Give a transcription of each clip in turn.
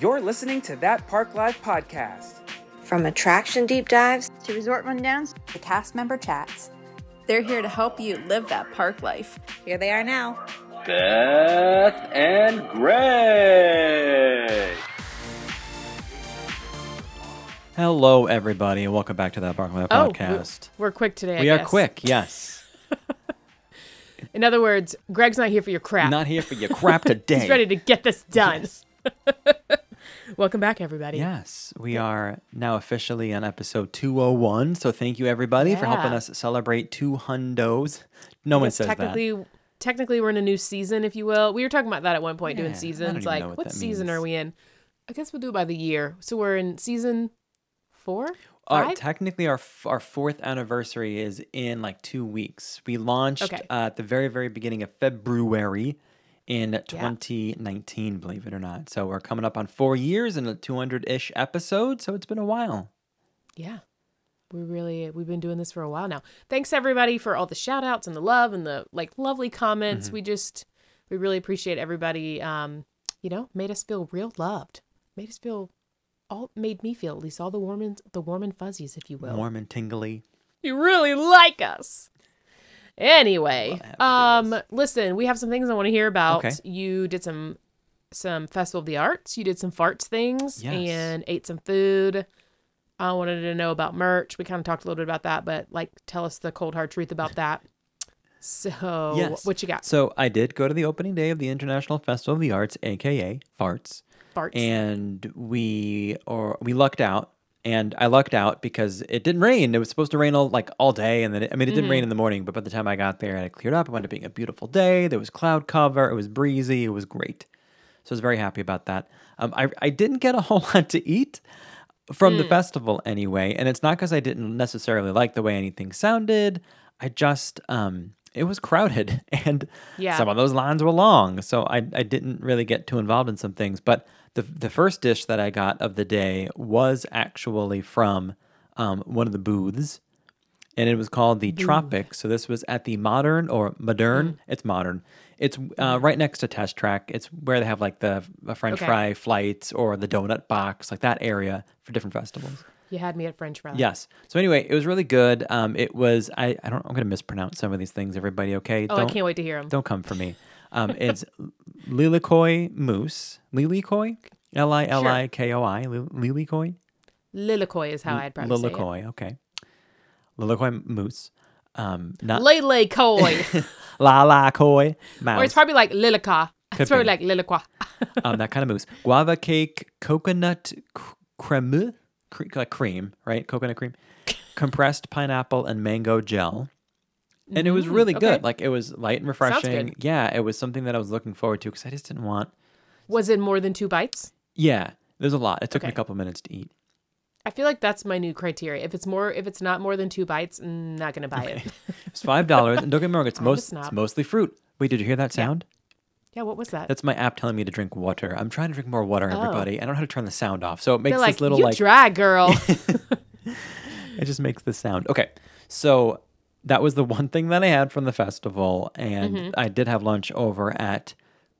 You're listening to That Park Life podcast. From attraction deep dives to resort rundowns to cast member chats. They're here to help you live that park life. Here they are now. Beth and Greg. Hello, everybody, and welcome back to that Park Life Oh, podcast. We're, we're quick today. I we are guess. quick, yes. In other words, Greg's not here for your crap. Not here for your crap today. He's ready to get this done. Yes. Welcome back, everybody. Yes, we are now officially on episode 201. So thank you, everybody, for helping us celebrate two hundos. No one says that. technically, technically, we're in a new season, if you will. We were talking about that at one point, Yeah, doing seasons. Like, what what season means. are we in? I guess we'll do it by the year. So we're in season four, Uh, five. technically, our our fourth anniversary is in like two weeks. We launched Okay. uh, at the very, very beginning of February in 2019, believe it or not. So we're coming up on four years and a 200 ish episode. So it's been a while. Yeah. We really we've been doing this for a while now. Thanks everybody for all the shout outs and the love and the like lovely comments. Mm-hmm. We just we really appreciate everybody um you know, made us feel real loved. Made us feel all made me feel at least all the warm and the warm and fuzzies if you will. Warm and tingly. You really like us. Anyway, Well, I have to do um listen, we have some things I want to hear about. Okay. You did some some Festival of the Arts, you did some farts things Yes. and ate some food. I wanted to know about merch. We kind of talked a little bit about that, but like tell us the cold hard truth about that. So, Yes. what you got? So I did go to the opening day of the International Festival of the Arts, aka Farts, Farts. and we or we lucked out. And I lucked out because it didn't rain. It was supposed to rain all like all day, and then it, I mean it didn't Mm-hmm. rain in the morning. But by the time I got there, it had cleared up. It wound up being a beautiful day. There was cloud cover. It was breezy. It was great. So I was very happy about that. Um, I I didn't get a whole lot to eat from Hmm. the festival anyway, and it's not because I didn't necessarily like the way anything sounded. I just um, it was crowded, and Yeah. some of those lines were long, so I I didn't really get too involved in some things. But the the first dish that I got of the day was actually from um, one of the booths, and it was called the Tropic. So this was at the Modern or Modern. It's modern. It's uh, right next to Test Track. It's where they have like the French Okay. fry flights or the donut box, like that area for different festivals. you had me at French fry. Yes. So anyway, it was really good. Um, it was I I don't I'm gonna mispronounce some of these things. Everybody okay? Oh, I can't wait to hear them. Don't come for me. Um, it's Lilikoi Mousse. Lilikoi? L I L I K O I. Lil- Lilikoi? Lilikoi is how I'd probably say it. Lilikoi, okay. Lilikoi Mousse. Um, not Lele koi. La La Koi Mouse. or it's probably like Lilika. Could It's probably like Lilikwa. um, that kind of mousse. Guava cake, coconut cr- creme, cre- like cream, right? Coconut cream, compressed pineapple and mango gel. And it was really Mm, okay. good. Like it was light and refreshing. Yeah, it was something that I was looking forward to because I just didn't want. Was it more than two bites? Yeah, there's a lot. It took me a couple minutes to eat. I feel like that's my new criteria. If it's more, if it's not more than two bites, I'm not gonna buy it. It's five dollars, and don't get me wrong, it's most it's mostly fruit. Wait, did you hear that sound? yeah, what was that? That's my app telling me to drink water. I'm trying to drink more water, everybody. I don't know how to turn the sound off, so it makes Oh. Like, this little you like dry girl. it just makes the sound. Okay. So that was the one thing that I had from the festival. And Mm-hmm. I did have lunch over at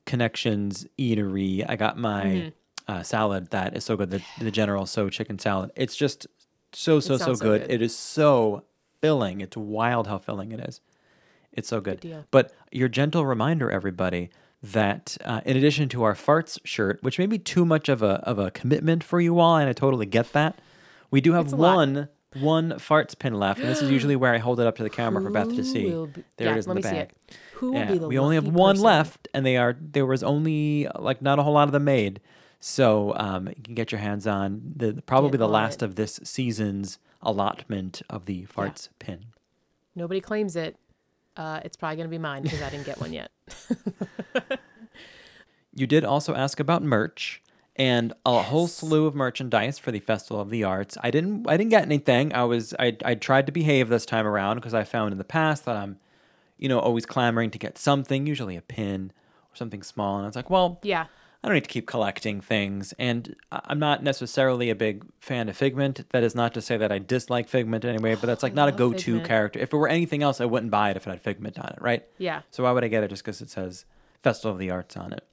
Connections Eatery. I got my Mm-hmm. uh, salad that is so good, the, the General Tso chicken salad. It's just so, so, so sounds so good. good. It is so filling. It's wild how filling it is. It's so good. deal. But your gentle reminder, everybody, that uh, in addition to our farts shirt, which may be too much of a of a commitment for you all, and I totally get that, we do have a lot. One farts pin left, and this is usually where I hold it up to the camera for Beth to see. be- There yeah, it is in the bag. Who will be the we only have one person? left, and they are there was only like not a whole lot of them made. So um, you can get your hands on the probably Get the on last it. of this season's allotment of the farts pin. Nobody claims it. Uh, it's probably gonna be mine because I didn't get one yet. You did also ask about merch and a whole slew of merchandise for the Festival of the Arts. I didn't I didn't get anything. I was I I tried to behave this time around because I found in the past that I'm you know always clamoring to get something, usually a pin or something small and I was like, well, Yeah. I don't need to keep collecting things. And I'm not necessarily a big fan of Figment. That is not to say that I dislike Figment anyway, but that's like not a go to Figment. character. If it were anything else, I wouldn't buy it if it had Figment on it, right? Yeah. So why would I get it just because it says Festival of the Arts on it?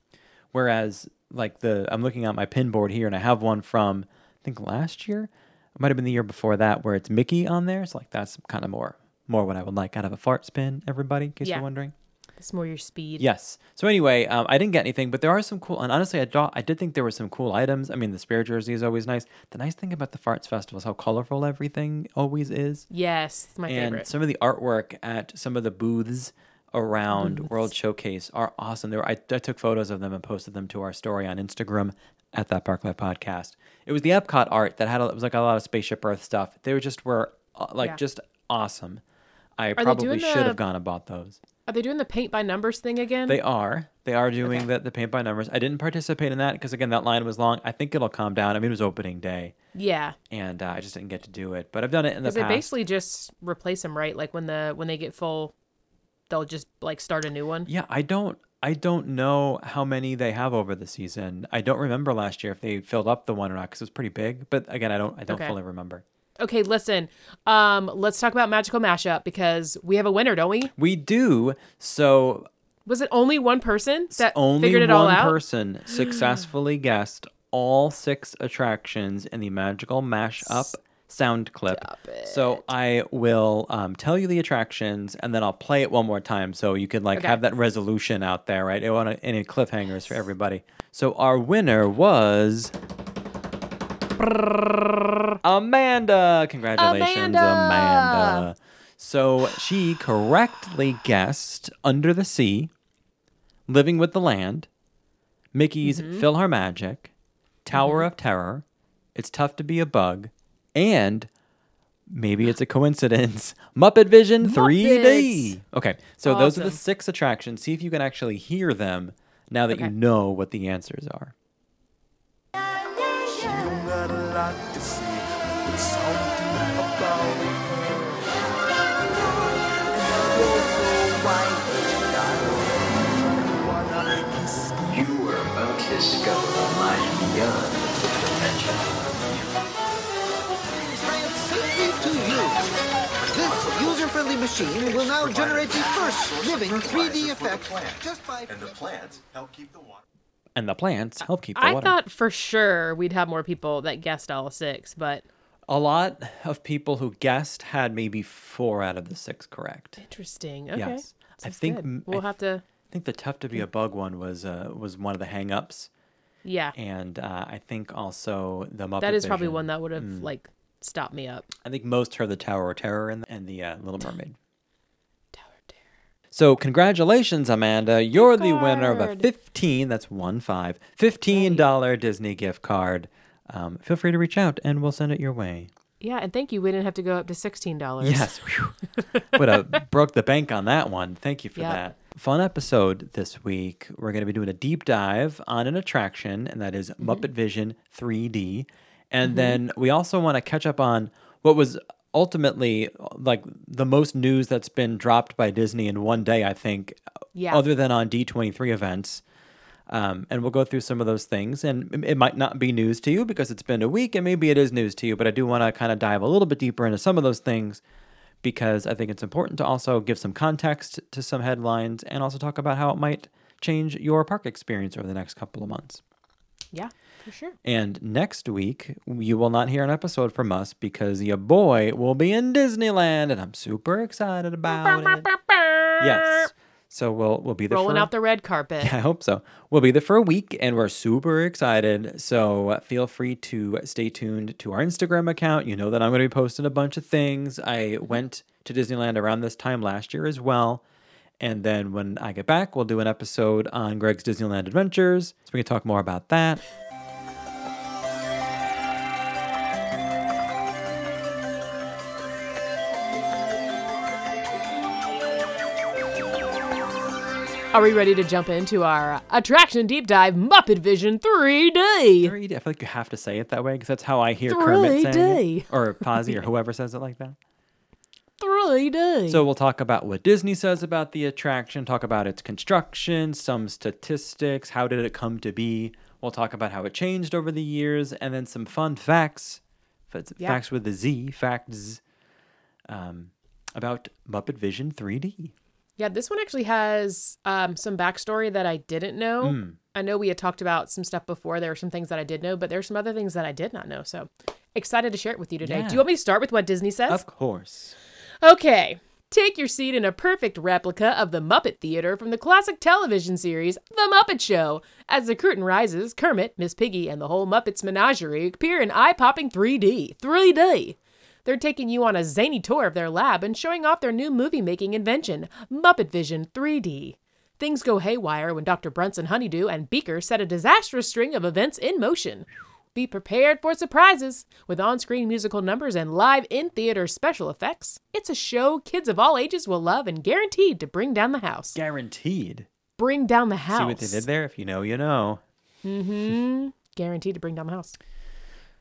Whereas like the I'm looking at my pin board here, and I have one from I think last year. It might have been the year before that, where it's Mickey on there. So like that's kind of more more what I would like out of a fart spin. Everybody, in case Yeah. you're wondering. It's more your speed. Yes. So anyway, um, I didn't get anything, but there are some cool. And honestly, I do, I did think there were some cool items. I mean, the spirit jersey is always nice. The nice thing about the Farts Festival is how colorful everything always is, Yes, it's my and favorite. some of the artwork at some of the booths around World Showcase are awesome. There, were, I, I took photos of them and posted them to our story on Instagram at that Park Life Podcast. It was the Epcot art that had a, it was like a lot of spaceship Earth stuff. They were just were uh, like Yeah. just awesome. I they probably should the- have gone and bought those. Are they doing the paint by numbers thing again? They are. They are doing the, the paint by numbers. I didn't participate in that because again that line was long. I think it'll calm down. I mean it was opening day yeah, and uh, I just didn't get to do it. But I've done it in the because they basically just replace them, right? Like when the when they get full, they'll just like start a new one. yeah, I don't I don't know how many they have over the season. I don't remember last year if they filled up the one or not because it was pretty big. But again, I don't I don't Okay. fully remember. Okay, listen. Um, let's talk about magical mashup because we have a winner, don't we? We do so. Was it only one person that only figured it one all out? person successfully guessed all six attractions in the magical mashup sound clip. So I will um, tell you the attractions and then I'll play it one more time so you could like Okay. have that resolution out there, right? I want any cliffhangers for everybody. So our winner was Amanda. Congratulations, Amanda. Amanda. So she correctly guessed Under the Sea, Living with the Land, Mickey's Mm-hmm. PhilharMagic, Tower of Terror, It's Tough to Be a Bug, and maybe it's a coincidence, Muppet Vision 3D. Okay, so those are the Awesome. six attractions. See if you can actually hear them now that you Okay. know what the answers are. This user-friendly machine will now generate the first living 3D effect just by... And the plants help keep the water. And the plants help keep the I water. thought for sure we'd have more people that guessed all six, but a lot of people who guessed had maybe four out of the six correct. interesting. Okay. Yes. I Sounds think good. m- I we'll have to. I think the tough to be a bug one was uh, was one of the hang-ups, Yeah, and uh, I think also the Muppet that is probably Vision. one that would have Mm. like stopped me up. I think most heard the Tower of Terror and, and the uh, Little Mermaid. Tower of Terror. So congratulations, Amanda! You're the winner of a card. fifteen. That's one five. Fifteen dollar Disney gift card. Um, feel free to reach out, and we'll send it your way. Yeah, and thank you. We didn't have to go up to sixteen dollars. Yes. Would have broke the bank on that one. Thank you for Yep. that. Fun episode this week. We're going to be doing a deep dive on an attraction, and that is Muppet Vision 3D. And then we also want to catch up on what was ultimately like the most news that's been dropped by Disney in one day, I think, Yeah. other than on D23 events. Um, and we'll go through some of those things. And it might not be news to you because it's been a week, and maybe it is news to you. But I do want to kind of dive a little bit deeper into some of those things because I think it's important to also give some context to some headlines and also talk about how it might change your park experience over the next couple of months. Yeah, for sure. And next week, you will not hear an episode from us because your boy will be in Disneyland, and I'm super excited about it. Yes. So we'll we'll be there. Rolling for, out the red carpet. I hope so. We'll be there for a week and we're super excited. So feel free to stay tuned to our Instagram account. You know that I'm going to be posting a bunch of things. I went to Disneyland around this time last year as well. And then when I get back, we'll do an episode on Greg's Disneyland Adventures. So we can talk more about that. Are we ready to jump into our attraction deep dive Muppet Vision 3D? 3D. I feel like you have to say it that way because that's how I hear Kermit saying 3D. it. Or Fozzie or whoever says it like that. 3D. So we'll talk about what Disney says about the attraction, talk about its construction, some statistics, how did it come to be. We'll talk about how it changed over the years, and then some fun facts, Yeah. facts with the Z, facts um, about Muppet Vision 3D. Yeah, this one actually has um, some backstory that I didn't know. Mm. I know we had talked about some stuff before. There were some things that I did know, but there are some other things that I did not know. So excited to share it with you today. Yeah. Do you want me to start with what Disney says? Of course. Okay. Take your seat in a perfect replica of the Muppet Theater from the classic television series The Muppet Show. As the curtain rises, Kermit, Miss Piggy, and the whole Muppets menagerie appear in eye popping 3D. 3D! They're taking you on a zany tour of their lab and showing off their new movie making invention, Muppet Vision 3D. Things go haywire when Dr. Bunsen Honeydew and Beaker set a disastrous string of events in motion. Be prepared for surprises with on screen musical numbers and live in theater special effects. It's a show kids of all ages will love and guaranteed to bring down the house. Guaranteed. Bring down the house. See what they did there? If you know, you know. Mm-hmm. Guaranteed to bring down the house.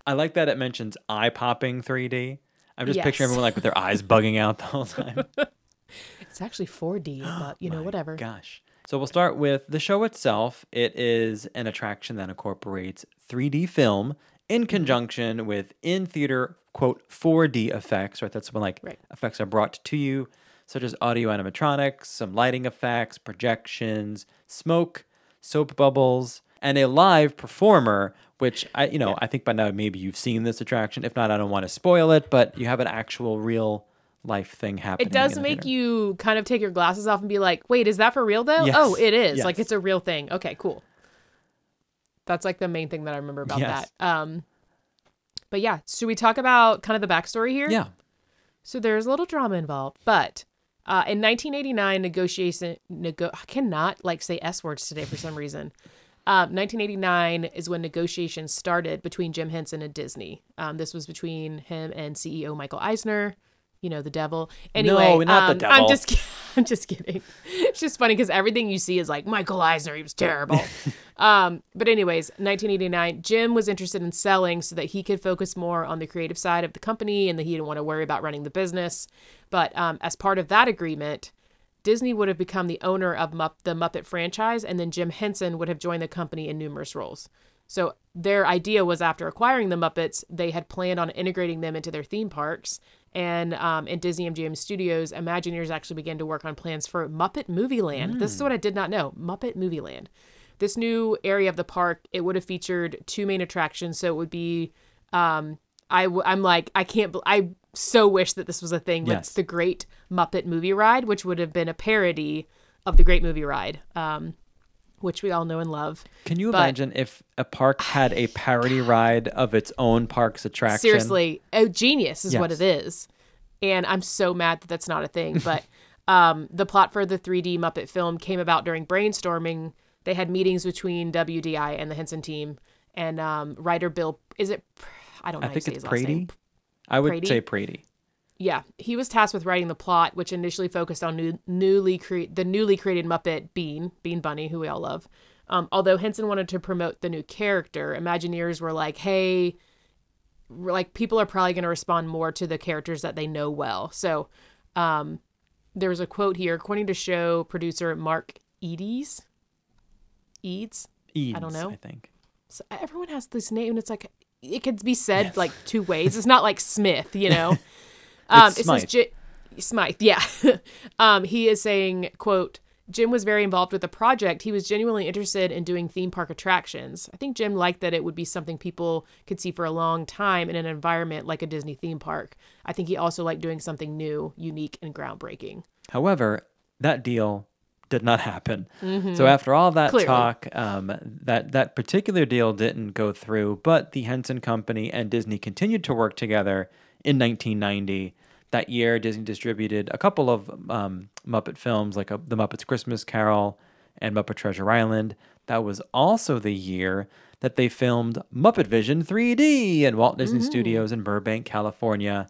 I like that it mentions eye popping 3D. I'm just Yes. picturing everyone like with their eyes bugging out the whole time. It's actually 4D, but you know, whatever. Gosh. So we'll start with the show itself. It is an attraction that incorporates 3D film in mm-hmm. conjunction with in theater quote 4D effects, right? That's when like Right. effects are brought to you, such as audio animatronics, some lighting effects, projections, smoke, soap bubbles, and a live performer, which I you know, I think by now maybe you've seen this attraction. If not, I don't want to spoil it, but you have an actual real life thing happening. It does make theater. you kind of take your glasses off and be like, wait, is that for real though? Yes. Oh, it is. Like it's a real thing. Okay, cool. That's like the main thing that I remember about Yes. that. Um but yeah, should we talk about kind of the backstory here? Yeah. So there's a little drama involved, but uh, in 1989, negotiation nego- I cannot like say s words today for some reason. Um, 1989 is when negotiations started between Jim Henson and Disney. Um, this was between him and CEO Michael Eisner. You know the devil. Anyway, No, not the um, devil. I'm just, I'm just kidding. It's just funny because everything you see is like Michael Eisner. He was terrible. Um, but anyways, 1989, Jim was interested in selling so that he could focus more on the creative side of the company and that he didn't want to worry about running the business. But um, as part of that agreement, Disney would have become the owner of Mupp- the Muppet franchise, and then Jim Henson would have joined the company in numerous roles. So their idea was after acquiring the Muppets, they had planned on integrating them into their theme parks. And um, in Disney MGM Studios, Imagineers actually began to work on plans for Muppet Movie Land. This is what I did not know Muppet Movie Land. This new area of the park, it would have featured two main attractions. So it would be, um, I w- I'm like, I can't, bel I so wish that this was a thing. Yes. it's the Great Muppet Movie Ride, which would have been a parody of the Great Movie Ride, um, which we all know and love. Can you But- imagine if a park had a parody ride of its own park's attraction? Seriously, oh, genius is what it is. And I'm so mad that that's not a thing. But um, the plot for the 3D Muppet film came about during brainstorming. They had meetings between WDI and the Henson team, and um, writer Bill. Is it? I don't know. I think it's his last name. Prady. I would Prady? say Prady. Yeah, he was tasked with writing the plot, which initially focused on new, newly cre- the newly created Muppet Bean, Bean Bunny, who we all love. Um, although Henson wanted to promote the new character, Imagineers were like, "Hey, like people are probably going to respond more to the characters that they know well." So, um, there was a quote here, according to show producer Mark Eads. Eads, Eads, I don't know. I think. so everyone has this name, and it's like it could be said like two ways. It's not like Smith, you know. um, It's Smythe. J- Smythe, yeah. um, he is saying, "quote Jim was very involved with the project. He was genuinely interested in doing theme park attractions. I think Jim liked that it would be something people could see for a long time in an environment like a Disney theme park. I think he also liked doing something new, unique, and groundbreaking. However, that deal did not happen. Mhm. So after all that Clearly. talk, um, that that particular deal didn't go through. But the Henson Company and Disney continued to work together in 1990. That year, Disney distributed a couple of um, Muppet films, like uh The Muppets Christmas Carol and Muppet Treasure Island. That was also the year that they filmed Muppet Vision 3D at Walt Disney Mm-hmm. Studios in Burbank, California.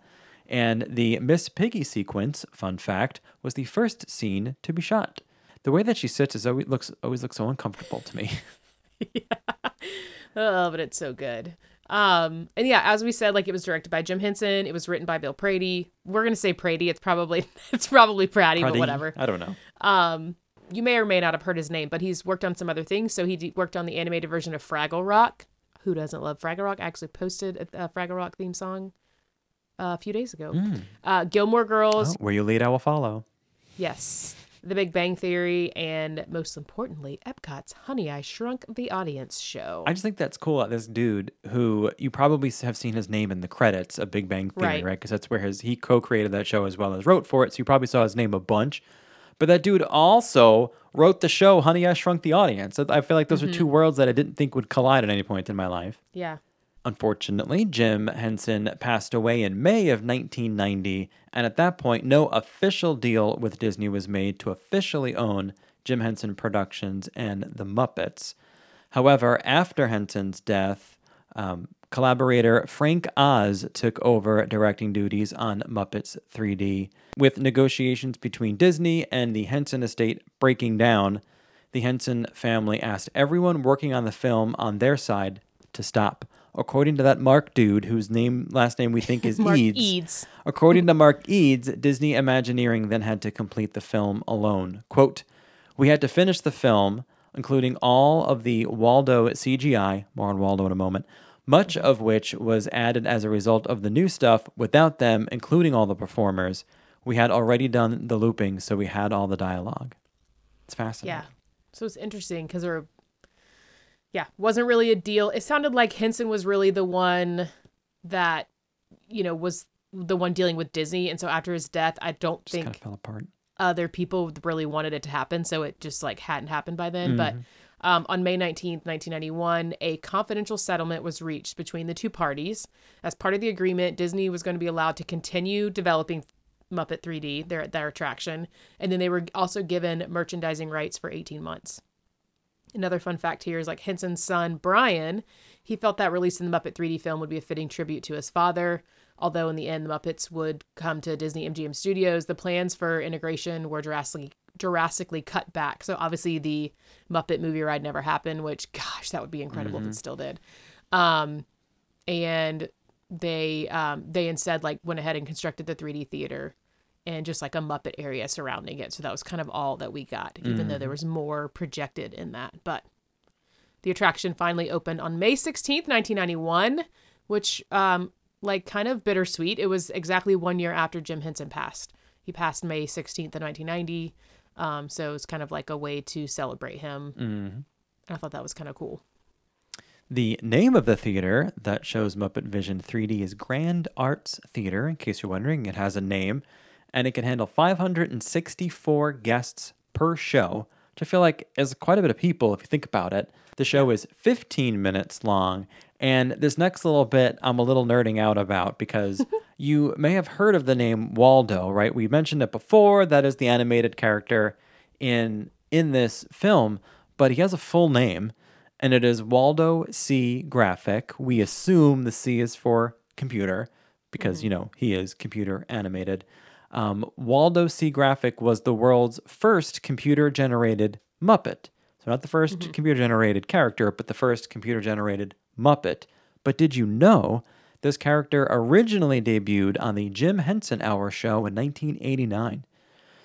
And the Miss Piggy sequence, fun fact, was the first scene to be shot. The way that she sits is always looks always looks so uncomfortable to me. yeah. Oh, but it's so good. Um, and yeah, as we said, like it was directed by Jim Henson. It was written by Bill Prady. We're gonna say Prady. It's probably it's probably Pratty, but whatever. I don't know. Um, you may or may not have heard his name, but he's worked on some other things. So he d- worked on the animated version of Fraggle Rock. Who doesn't love Fraggle Rock? I actually posted a, a Fraggle Rock theme song uh, a few days ago. Mm. Uh, Gilmore Girls. Oh, where you lead, I will follow. Yes. The Big Bang Theory, and most importantly, Epcot's Honey, I Shrunk the Audience show. I just think that's cool. that This dude who you probably have seen his name in the credits of Big Bang Theory, Right. right? Because that's where his he co-created that show as well as wrote for it. So you probably saw his name a bunch. But that dude also wrote the show Honey, I Shrunk the Audience. I feel like those are mm-hmm. two worlds that I didn't think would collide at any point in my life. yeah. Unfortunately, Jim Henson passed away in May of 1990, and at that point, no official deal with Disney was made to officially own Jim Henson Productions and The Muppets. However, after Henson's death, um, collaborator Frank Oz took over directing duties on Muppets 3D. With negotiations between Disney and the Henson estate breaking down, the Henson family asked everyone working on the film on their side to stop. According to that Mark dude, whose name last name we think is Mark Eads, Eads. according to Mark Eads, Disney Imagineering then had to complete the film alone. Quote, We had to finish the film, including all of the Waldo CGI, more on Waldo in a moment, much of which was added as a result of the new stuff without them, including all the performers. We had already done the looping, so we had all the dialogue. It's fascinating. Yeah. So it's interesting because there were, yeah, wasn't really a deal. It sounded like Henson was really the one that, you know, was the one dealing with Disney. And so after his death, I don't Just think kind of fell apart. other people really wanted it to happen. So it just like hadn't happened by then. But um, on May 19th, 1991, a confidential settlement was reached between the two parties. As part of the agreement, Disney was going to be allowed to continue developing Muppet 3D, their, their attraction, and then they were also given merchandising rights for 18 months. Another fun fact here is like Henson's son, Brian, he felt that releasing the Muppet 3D film would be a fitting tribute to his father. Although in the end, the Muppets would come to Disney MGM Studios, the plans for integration were drastically, drastically cut back. So obviously, the Muppet movie ride never happened, which, gosh, that would be incredible if it still did. Um, and they um, they instead like went ahead and constructed the 3D theater and just like a Muppet area surrounding it. So that was kind of all that we got, even though there was more projected in that. But the attraction finally opened on May 16th, 1991, which um like kind of bittersweet. It was exactly one year after Jim Henson passed. He passed May 16th of 1990. Um, so it's kind of like a way to celebrate him. Mhm. I thought that was kind of cool. The name of the theater that shows Muppet Vision 3D is Grand Arts Theater. In case you're wondering, it has a name, and it can handle 564 guests per show, which I feel like is quite a bit of people if you think about it. The show is 15 minutes long, and this next little bit I'm a little nerding out about because you may have heard of the name Waldo, right? We mentioned it before. That is the animated character in in this film, but he has a full name and it is Waldo C. Graphic. We assume the C is for computer because, mm-hmm. you know, he is computer animated. Um, Waldo C. Graphic was the world's first computer generated Muppet. So, not the 1st computer generated character, but the first computer generated Muppet. But did you know this character originally debuted on the Jim Henson Hour show in 1989?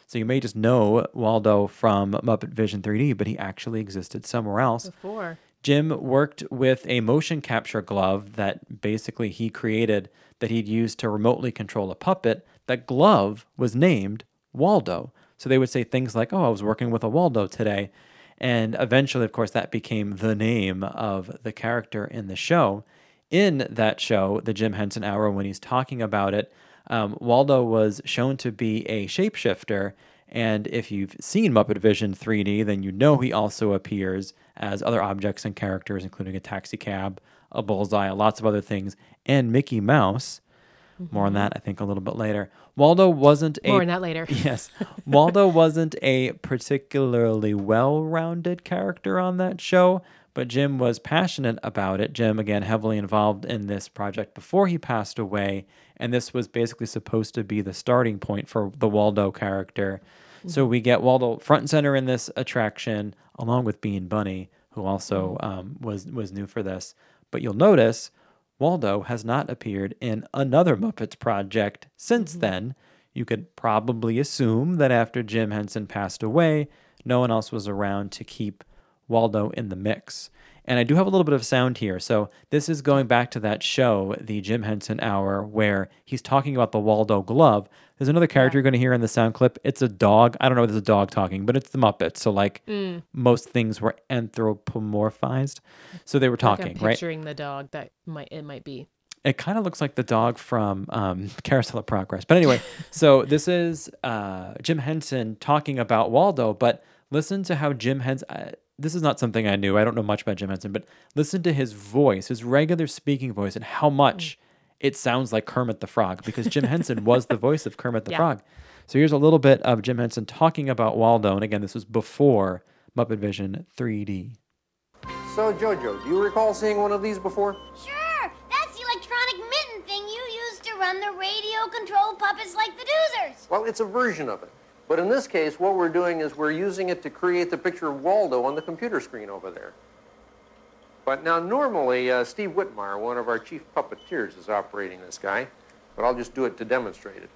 So you may just know Waldo from Muppet Vision 3D, but he actually existed somewhere else. Before. Jim worked with a motion capture glove that basically he created that he'd use to remotely control a puppet. That glove was named Waldo. So they would say things like, Oh, I was working with a Waldo today. And eventually, of course, that became the name of the character in the show. In that show, the Jim Henson Hour, when he's talking about it, um, Waldo was shown to be a shapeshifter. And if you've seen Muppet Vision 3D, then you know he also appears as other objects and characters, including a taxi cab, a bullseye, lots of other things, and Mickey Mouse. More on that, I think, a little bit later. Waldo wasn't a More on that later. yes, Waldo wasn't a particularly well-rounded character on that show, but Jim was passionate about it. Jim, again, heavily involved in this project before he passed away, and this was basically supposed to be the starting point for the Waldo character. So we get Waldo front and center in this attraction, along with Bean Bunny, who also um, was was new for this. But you'll notice Waldo has not appeared in another Muppets project since mm-hmm. then. You could probably assume that after Jim Henson passed away, no one else was around to keep Waldo in the mix. And I do have a little bit of sound here. So this is going back to that show, the Jim Henson Hour, where he's talking about the Waldo glove. There's another character you're going to hear in the sound clip. It's a dog. I don't know if it's a dog talking, but it's the Muppets. So like Mm. most things were anthropomorphized. So they were Like, talking, right? picturing the dog that might it might be. It kind of looks like the dog from um, Carousel of Progress. But anyway, so this is uh, Jim Henson talking about Waldo, but listen to how Jim Henson. This is not something I knew. I don't know much about Jim Henson, but listen to his voice, his regular speaking voice, and how much mm. it sounds like Kermit the Frog because Jim Henson was the voice of Kermit the Yeah. Frog. So here's a little bit of Jim Henson talking about Waldo. And again, this was before Muppet Vision 3D. So, Jojo, do you recall seeing one of these before? Sure, that's the electronic mitten thing you use to run the radio-controlled puppets like the Doozers. Well, it's a version of it. But in this case, what we're doing is we're using it to create the picture of Waldo on the computer screen over there. But now, normally, uh, Steve Whitmire, one of our chief puppeteers, is operating this guy. But I'll just do it to demonstrate it.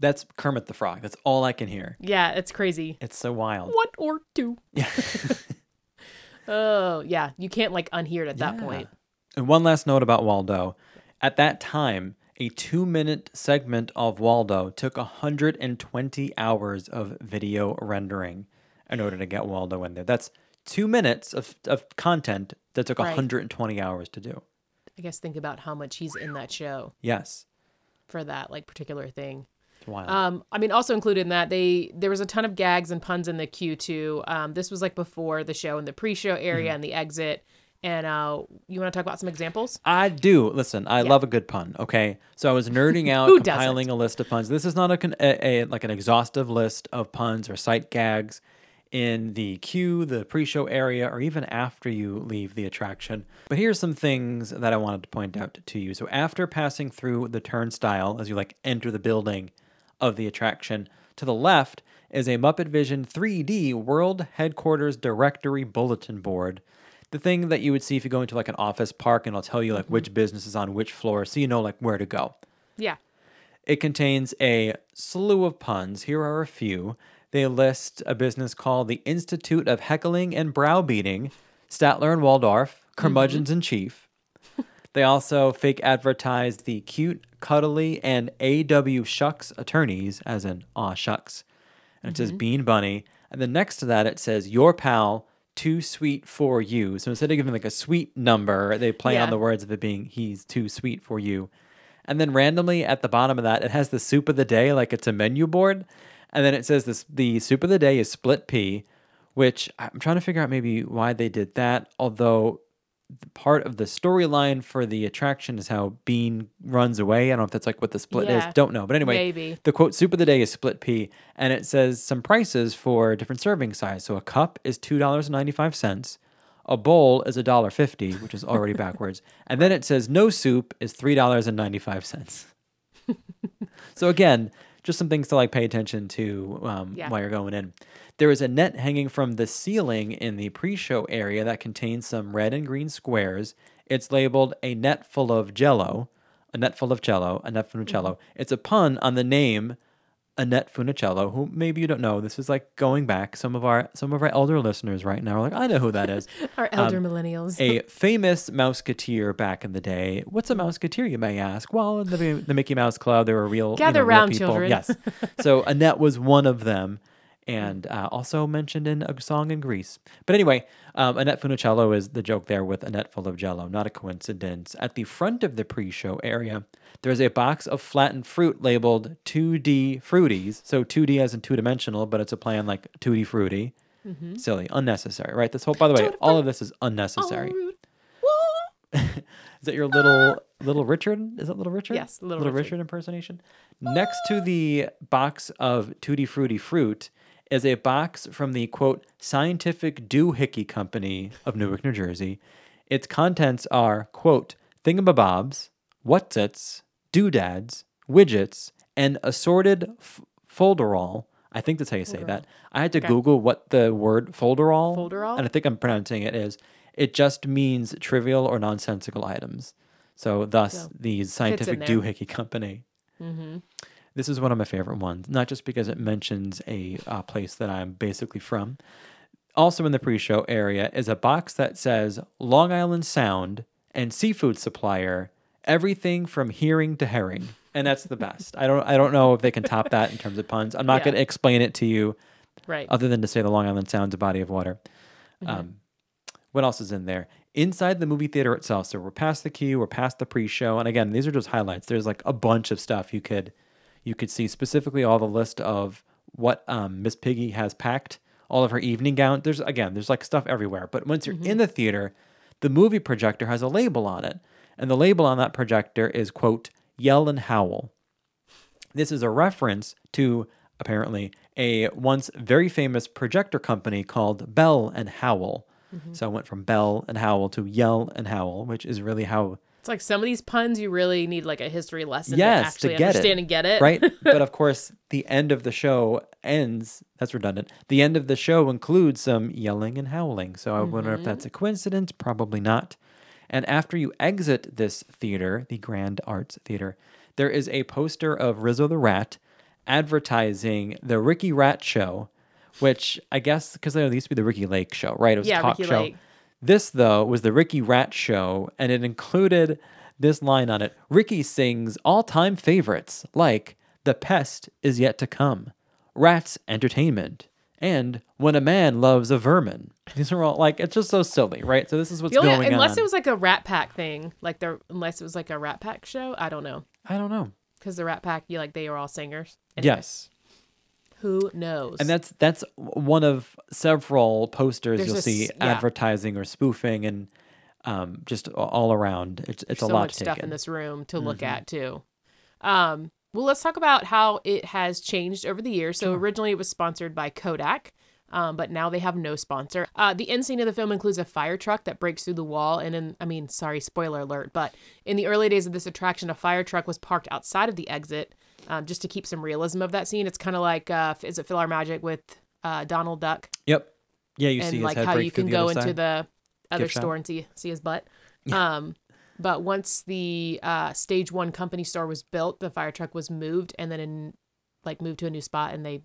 That's Kermit the Frog. That's all I can hear. Yeah, it's crazy. It's so wild. One or two. Yeah. oh yeah, you can't like unhear it at that point. And one last note about Waldo. At that time, a two minute segment of Waldo took 120 hours of video rendering in order to get Waldo in there. That's two minutes of, of content that took Right. 120 hours to do. I guess think about how much he's in that show Yes. for that like particular thing. It's wild. Um, I mean, also included in that, they there was a ton of gags and puns in the queue too. Um, this was like before the show in the pre-show area Mhm. and the exit. And uh, you want to talk about some examples? I do. Listen, I love a good pun. Okay, so I was nerding out, compiling a list of puns. This is not a, a, a like an exhaustive list of puns or sight gags in the queue, the pre-show area, or even after you leave the attraction. But here's some things that I wanted to point out to you. So after passing through the turnstile, as you like enter the building of the attraction, to the left is a Muppet Vision 3D World Headquarters Directory Bulletin Board the thing that you would see if you go into like an office park and it'll tell you like which business is on which floor so you know like where to go. Yeah. It contains a slew of puns. Here are a few. They list a business called the Institute of Heckling and Browbeating, Statler and Waldorf, Curmudgeons in Chief. They also fake advertise the cute, cuddly, and AW Shucks attorneys, as in Aw Shucks. And it says Mm-hmm. Mhm. Bean Bunny. And then next to that, it says Your Pal, Too Sweet for You. So instead of giving like a sweet number, they play on the words of it being He's Too Sweet for You. And then randomly at the bottom of that, it has the soup of the day, like it's a menu board. And then it says this the soup of the day is split pea, which I'm trying to figure out maybe why they did that. Although part of the storyline for the attraction is how Bean runs away. I don't know if that's like what the split Yeah, is. Don't know. But anyway, maybe. the quote soup of the day is split pea, and it says some prices for different serving size. So a cup is two dollars and ninety five cents. A bowl is a dollar fifty, which is already backwards. And then it says no soup is three dollars and ninety five cents. so again, just some things to like pay attention to um, Yeah. while you're going in. There is a net hanging from the ceiling in the pre-show area that contains some red and green squares. It's labeled a net full of jello, a net full of cello, a net funicello. Mm-hmm. It's a pun on the name Annette Funicello, who maybe you don't know. This is like going back. Some of our some of our elder listeners right now are like, I know who that is. Our um, elder millennials. A famous mouseketeer back in the day. What's a mm. mouseketeer, you may ask? Well, in the, the Mickey Mouse Club, there were real you Gather know, real round, people. children. Yes. So Annette was one of them, and uh, also mentioned in a song in Grease. But anyway, um, Annette Funicello is the joke there with Annette full of Jello. Not a coincidence. At the front of the pre-show area, there's a box of flattened fruit labeled 2D Fruities. So 2D as in two-dimensional, but it's a play on like 2D Fruity. Mhm. Silly, unnecessary, right? This whole, by the way, all of this is unnecessary. is that your little little Richard? Is that little Richard? Yes, Little Richard. Richard. impersonation. Next to the box of Tutti Frutti fruit is a box from the quote Scientific Doohickey Company of Newark, New Jersey. Its contents are quote thingamabobs, whatsits, doodads, widgets, and assorted f- folderol. I think that's how you say Folderol. that. I had to Okay. Google what the word folderol, Folderol? and I think I'm pronouncing it is. It just means trivial or nonsensical items. So, thus, So, the Scientific. Doohickey Company. Mhm. This is one of my favorite ones, not just because it mentions a uh, place that I'm basically from. Also in the pre-show area is a box that says Long Island Sound and seafood supplier, everything from hearing to herring. And that's the best. I don't I don't know if they can top that in terms of puns. I'm not Yeah. going to explain it to you Right. other than to say the Long Island Sound's a body of water. Mhm. Um, what else is in there? Inside the movie theater itself. So we're past the queue, we're past the pre-show, and again, these are just highlights. There's like a bunch of stuff you could you could see specifically all the list of what um, Miss Piggy has packed, all of her evening gown. There's again, there's like stuff everywhere. But once you're in the theater, the movie projector has a label on it, and the label on that projector is quote Yell and Howl. This is a reference to apparently a once very famous projector company called Bell and Howell. So I went from Bell and Howell to Yell and Howl, which is really how It's like some of these puns you really need like a history lesson yes to actually to get understand it and get it. right. but of course, the end of the show ends. That's redundant. The end of the show includes some yelling and howling. So I wonder if that's a mm-hmm. coincidence. Probably not. And after you exit this theater, the Grand Arts Theater, there is a poster of Rizzo the Rat advertising the Ricky Rat Show, which I guess because there used to be the Ricki Lake Show, right? It was Yeah, a talk Ricki show. Lake. This though was the Ricky Rat Show, and it included this line on it: Ricky sings all-time favorites like "The Pest Is Yet to Come," "Rats Entertainment," and "When a Man Loves a Vermin." These are all like it's just so silly, right? So this is what's The only, going unless on. Unless it was like a Rat Pack thing, like the unless it was like a Rat Pack show, I don't know. I don't know. Because the Rat Pack, you like they were all singers. Anyway, Yes. Who knows? And that's that's one of several posters There's you'll a see yeah. advertising or spoofing and um, just all around. It's it's so a lot much to take stuff in. in this room to look Mhm. at too. Um, well, let's talk about how it has changed over the years. So originally it was sponsored by Kodak. Um, but now they have no sponsor. Uh, the end scene of the film includes a fire truck that breaks through the wall. And in, I mean, sorry, spoiler alert, but in the early days of this attraction, a fire truck was parked outside of the exit um, just to keep some realism of that scene. It's kind of like, uh, is it Phil Magic with uh, Donald Duck? Yep. Yeah, you and see his like how you can go into side. the other Gift shop. store and see see his butt. Um, but once the uh, stage one company store was built, the fire truck was moved and then in like moved to a new spot, and they,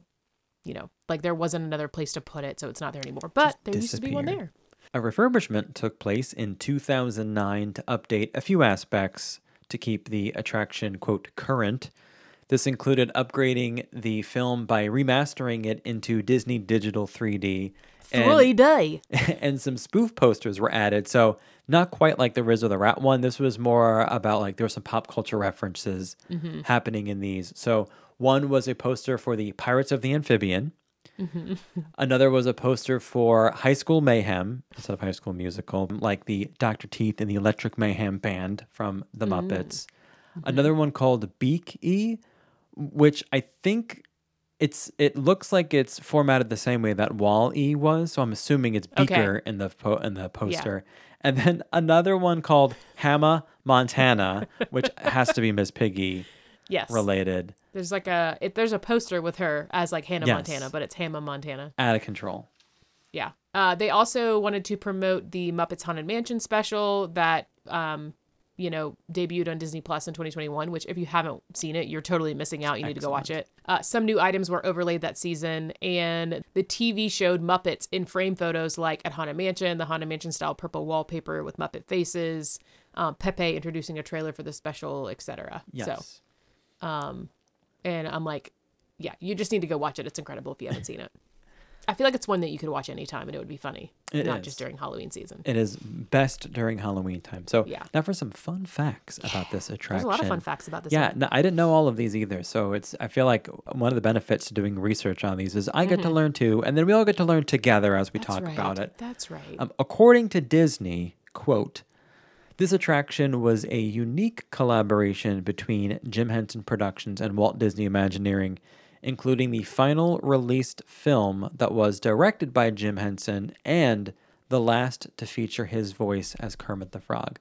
you know, like there wasn't another place to put it, so it's not there anymore. But there used to be one there. A refurbishment took place in 2009 to update a few aspects to keep the attraction, quote, current. This included upgrading the film by remastering it into Disney Digital 3D. and- 3D. and some spoof posters were added. So, not quite like the Rizzo the Rat one. This was more about like there were some pop culture references Mhm. happening in these. So, one was a poster for the Pirates of the Amphibian. Mhm. Another was a poster for High School Mayhem instead of High School Musical, like the Dr. Teeth and the Electric Mayhem Band from the Mm. Muppets. Another one called Beak E, which I think it's it looks like it's formatted the same way that Wall E was, so I'm assuming it's Okay. Beaker in the po- in the poster. And then another one called Hamma Montana, which has to be Miss Piggy Yes. related. There's like a it, there's a poster with her as like Hannah Yes. Montana, but it's Hannah Montana. Out of control. Yeah. Uh, they also wanted to promote the Muppets Haunted Mansion special that, um, you know, debuted on Disney Plus in 2021. Which, if you haven't seen it, you're totally missing out. You need to go watch it. Uh, some new items were overlaid that season, and the TV showed Muppets in frame photos like at Haunted Mansion, the Haunted Mansion style purple wallpaper with Muppet faces, um, Pepe introducing a trailer for the special, etc. Yes. So, um, and I'm like, yeah, you just need to go watch it. It's incredible if you haven't seen it. I feel like it's one that you could watch anytime and it would be funny, It not is. just during Halloween season. It is best during Halloween time. So Yeah. now for some fun facts about this attraction. There's a lot of fun facts about this Yeah, no, I didn't know all of these either. So it's I feel like one of the benefits to doing research on these is I get to Mhm. learn too, and then we all get to learn together as we That's talk right. about it. That's right. Um, according to Disney, quote, this attraction was a unique collaboration between Jim Henson Productions and Walt Disney Imagineering, including the final released film that was directed by Jim Henson and the last to feature his voice as Kermit the Frog.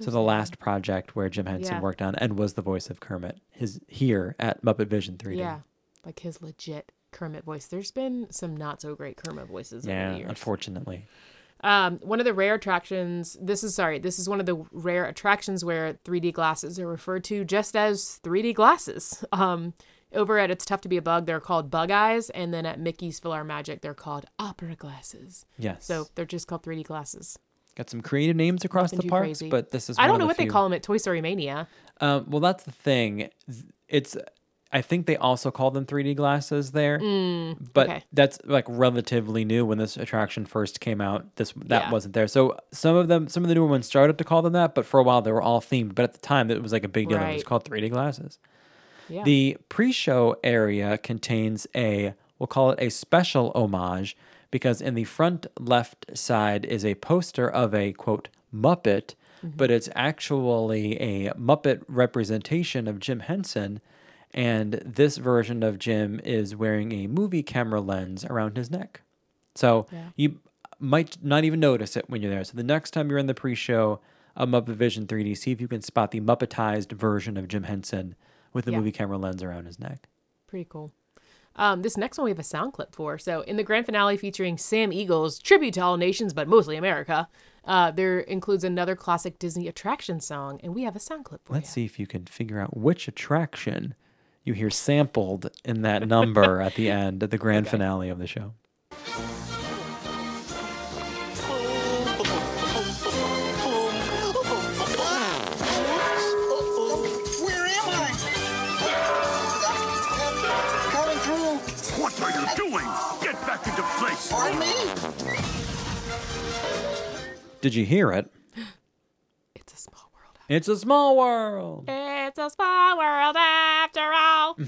So, the last project where Jim Henson Yeah. worked on and was the voice of Kermit, his here at Muppet Vision 3D. Yeah, like his legit Kermit voice. There's been some not so great Kermit voices over Yeah, the years. unfortunately. Um, one of the rare attractions. This is sorry. This is one of the rare attractions where 3D glasses are referred to just as 3D glasses. Um, Over at It's Tough to Be a Bug, they're called Bug Eyes, and then at Mickey's PhilharMagic, they're called Opera Glasses. Yes. So they're just called 3D glasses. Got some creative names across Nothing the parks, crazy. but this is I don't know the what they call them at Toy Story Mania. Um, well, that's the thing. It's I think they also call them 3D glasses there, Mm, but okay. that's like relatively new when this attraction first came out. This that Yeah. wasn't there. So some of them, some of the newer ones started to call them that, but for a while they were all themed. But at the time, it was like a big deal. that It was called 3D glasses. Yeah. The pre-show area contains a we'll call it a special homage because in the front left side is a poster of a quote Muppet, mm-hmm. but it's actually a Muppet representation of Jim Henson. And this version of Jim is wearing a movie camera lens around his neck. So you might not even notice it when you're there. So the next time you're in the pre-show of Muppet Vision 3D, see if you can spot the Muppetized version of Jim Henson with the Yeah. movie camera lens around his neck. Pretty cool. Um, this next one we have a sound clip for. So in the grand finale featuring Sam Eagle's tribute to all nations, but mostly America, uh, there includes another classic Disney attraction song, and we have a sound clip for it. Let's see if you can figure out which attraction you hear sampled in that number at the end of the grand finale of the show. Did you hear it? It's a small world. It's a small world. It's a small world after all.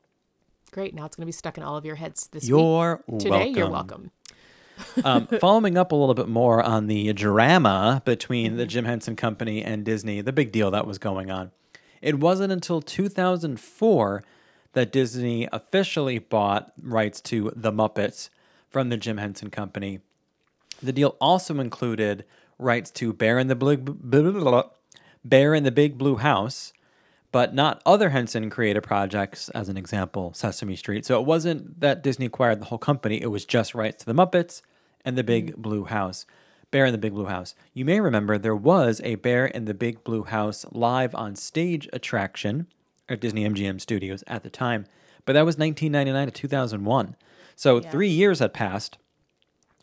Great. Now it's going to be stuck in all of your heads this You're week. Today, you're welcome. welcome. um, following up a little bit more on the drama between the Jim Henson Company and Disney, the big deal that was going on. It wasn't until 2004 that Disney officially bought rights to The Muppets from the Jim Henson Company. The deal also included rights to Bear in the Big, Bear in the Big Blue House, but not other Henson creative projects, as an example, Sesame Street. So it wasn't that Disney acquired the whole company, it was just rights to the Muppets and the Big mm-hmm. Blue House. Bear in the Big Blue House. You may remember there was a Bear in the Big Blue House live on stage attraction at Disney MGM Studios at the time, but that was 1999 to 2001. So three years had passed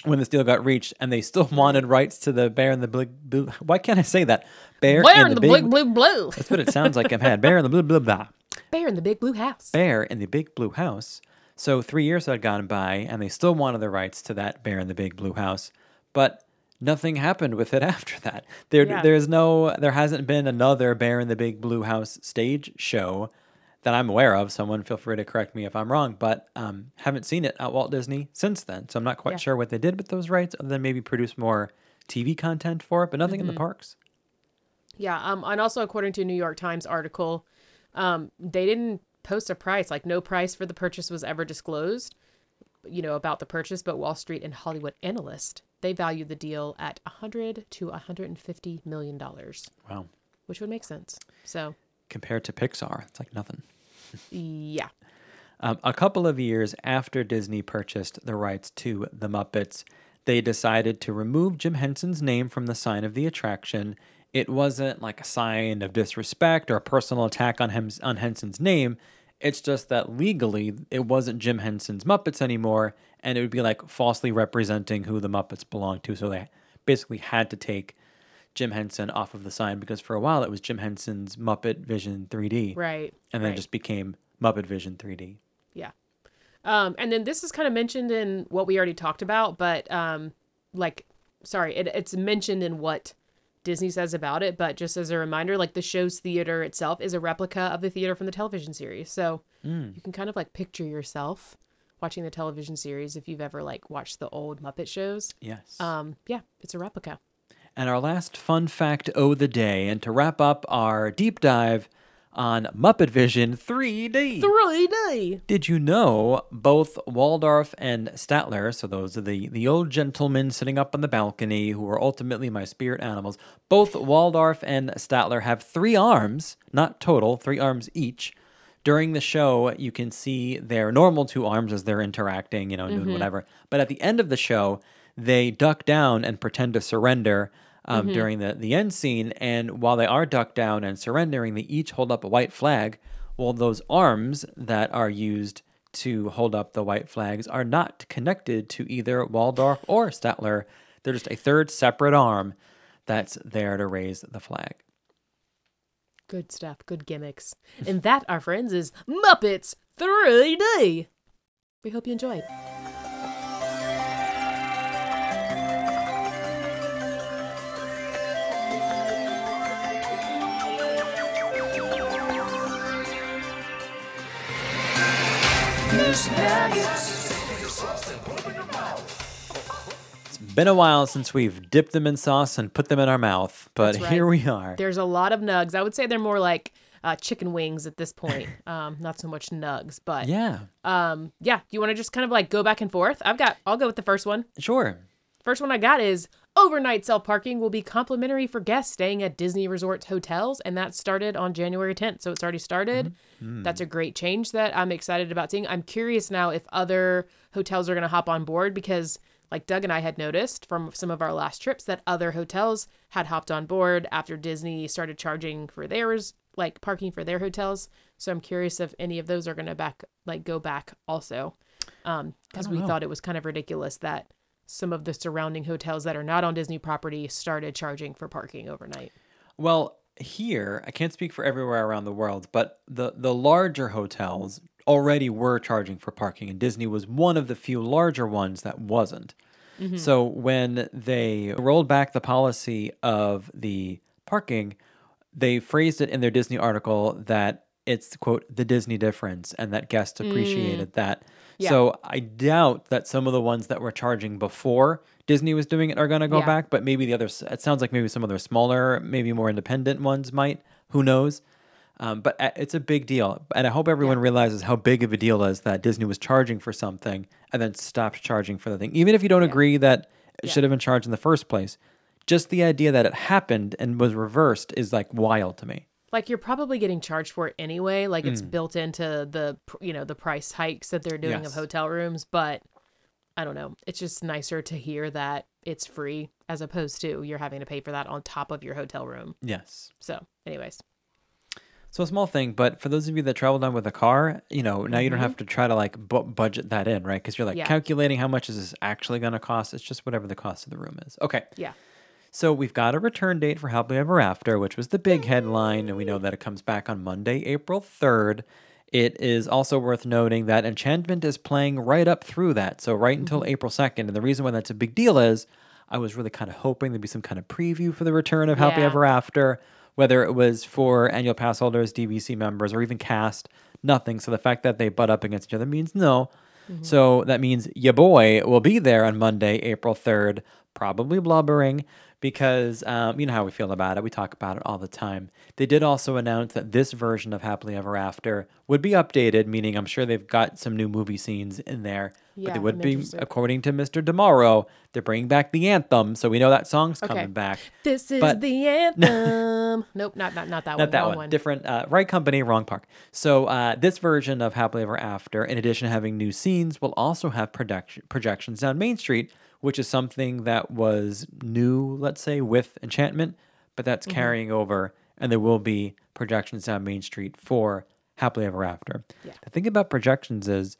when this deal got reached, and they still wanted rights to the Bear in the Big Blue. Why can't I say that? Bear, Bear in in the Big Blue Blue. That's what it sounds like. I've had Bear in the Blue Blue Blah. Bear in the Big Blue House. Bear in the Big Blue House. So three years had gone by, and they still wanted the rights to that Bear in the Big Blue House, but nothing happened with it after that. There, Yeah. there's no, there hasn't been another Bear in the Big Blue House stage show that I'm aware of. Someone feel free to correct me if I'm wrong, but um, haven't seen it at Walt Disney since then. So I'm not quite Yeah. sure what they did with those rights, other than maybe produce more TV content for it, but nothing in the Mhm. parks. Yeah, um, and also according to a New York Times article, um, they didn't post a price. Like no price for the purchase was ever disclosed. You know about the purchase, but Wall Street and Hollywood analyst they value the deal at 100 to 150 million dollars. Wow. which would make sense. So Compared to Pixar, it's like nothing. yeah, Um, a couple of years after Disney purchased the rights to the Muppets, they decided to remove Jim Henson's name from the sign of the attraction. It wasn't like a sign of disrespect or a personal attack on him on Henson's name. It's just that legally it wasn't Jim Henson's Muppets anymore, and it would be like falsely representing who the Muppets belonged to. So they basically had to take Jim Henson off of the sign because for a while it was Jim Henson's Muppet Vision 3D. Right, And then right. it just became Muppet Vision 3D. yeah. Um, and then this is kind of mentioned in what we already talked about, but um, like, sorry, it, it's mentioned in what Disney says about it. But just as a reminder, like the show's theater itself is a replica of the theater from the television series, so Mm. you can kind of like picture yourself watching the television series if you've ever like watched the old Muppet shows. Yes. Um, yeah, it's a replica. And our last fun fact o' the day, and to wrap up our deep dive on Muppet Vision 3D. 3D. Did you know both Waldorf and Statler, so those are the, the old gentlemen sitting up on the balcony who are ultimately my spirit animals, both Waldorf and Statler have three arms, not total, three arms each. During the show, you can see their normal two arms as they're interacting, you know, doing Mhm. whatever. But at the end of the show, they duck down and pretend to surrender um, Mhm. during the, the end scene. And while they are ducked down and surrendering, they each hold up a white flag Well, those arms that are used to hold up the white flags are not connected to either Waldorf or Statler. They're just a third separate arm that's there to raise the flag. Good stuff. Good gimmicks. And that, our friends, is Muppets 3D. We hope you enjoyed. It's been a while since we've dipped them in sauce and put them in our mouth, but right. here we are. There's a lot of nugs. I would say they're more like uh, chicken wings at this point. Um, not so much nugs, but Yeah, um, yeah. You want to just kind of like go back and forth? I've got. I'll go with the first one. sure. First one I got is overnight self parking will be complimentary for guests staying at Disney resorts hotels, and that started on January 10th. So it's already started. Mm-hmm. That's a mm. great change that I'm excited about seeing. I'm curious now if other hotels are going to hop on board because, like Doug and I had noticed from some of our last trips, that other hotels had hopped on board after Disney started charging for theirs, like parking for their hotels. So I'm curious if any of those are going to back, like, go back also, um, because don't we know. thought it was kind of ridiculous that some of the surrounding hotels that are not on Disney property started charging for parking overnight. Well, here, I can't speak for everywhere around the world, but the, the larger hotels already were charging for parking, and Disney was one of the few larger ones that wasn't. Mm-hmm. So when they rolled back the policy of the parking, they phrased it in their Disney article that it's quote the Disney difference and that guests mm. appreciated that. Yeah. So I doubt that some of the ones that were charging before Disney was doing it are going to go Yeah. back, but maybe the others. It sounds like maybe some of their smaller, maybe more independent ones might. Who knows? Um, but uh, it's a big deal, and I hope everyone realizes how big of a deal is that Disney was charging for something and then stopped charging for the thing, even if you don't agree that it should have been charged in the first place. Just the idea that it happened and was reversed is like wild to me. Like you're probably getting charged for it anyway. Like it's Mm. built into the you know the price hikes that they're doing Yes. of hotel rooms, but I don't know. It's just nicer to hear that it's free as opposed to you're having to pay for that on top of your hotel room. Yes. So, anyways, So a small thing, but for those of you that travel down with a car, you know, now you don't have to try to like bu- budget that in, right? Because you're like Mm-hmm. Yeah. calculating how much is this actually going to cost. It's just whatever the cost of the room is. Okay. yeah. So we've got a return date for Happily Ever After, which was the big headline, and we know that it comes back on Monday, April 3rd. It is also worth noting that Enchantment is playing right up through that, so right until Mm-hmm. April 2nd. And the reason why that's a big deal is I was really kind of hoping there'd be some kind of preview for the return of Happy Yeah. Ever After, whether it was for annual pass holders, DVC members, or even cast. Nothing. So the fact that they butt up against each other means no. So that means your boy will be there on Monday, April 3rd, probably blubbering because um, you know how we feel about it. We talk about it all the time. They did also announce that this version of Happily Ever After would be updated, meaning I'm sure they've got some new movie scenes in there. Yeah, but they would I'm be, interested. according to Mr. D'Amaro, they're bringing back the anthem. So we know that song's Okay. coming back. This is But- the anthem. nope, not not not that one. Not that wrong one. one. Different, uh, right company, wrong park. So uh, this version of Happily Ever After, in addition to having new scenes, will also have production projections down Main Street, which is something that was new, let's say, with Enchantment, but that's Mm-hmm. carrying over, and there will be projections down Main Street for Happily Ever After. Yeah. The thing about projections is,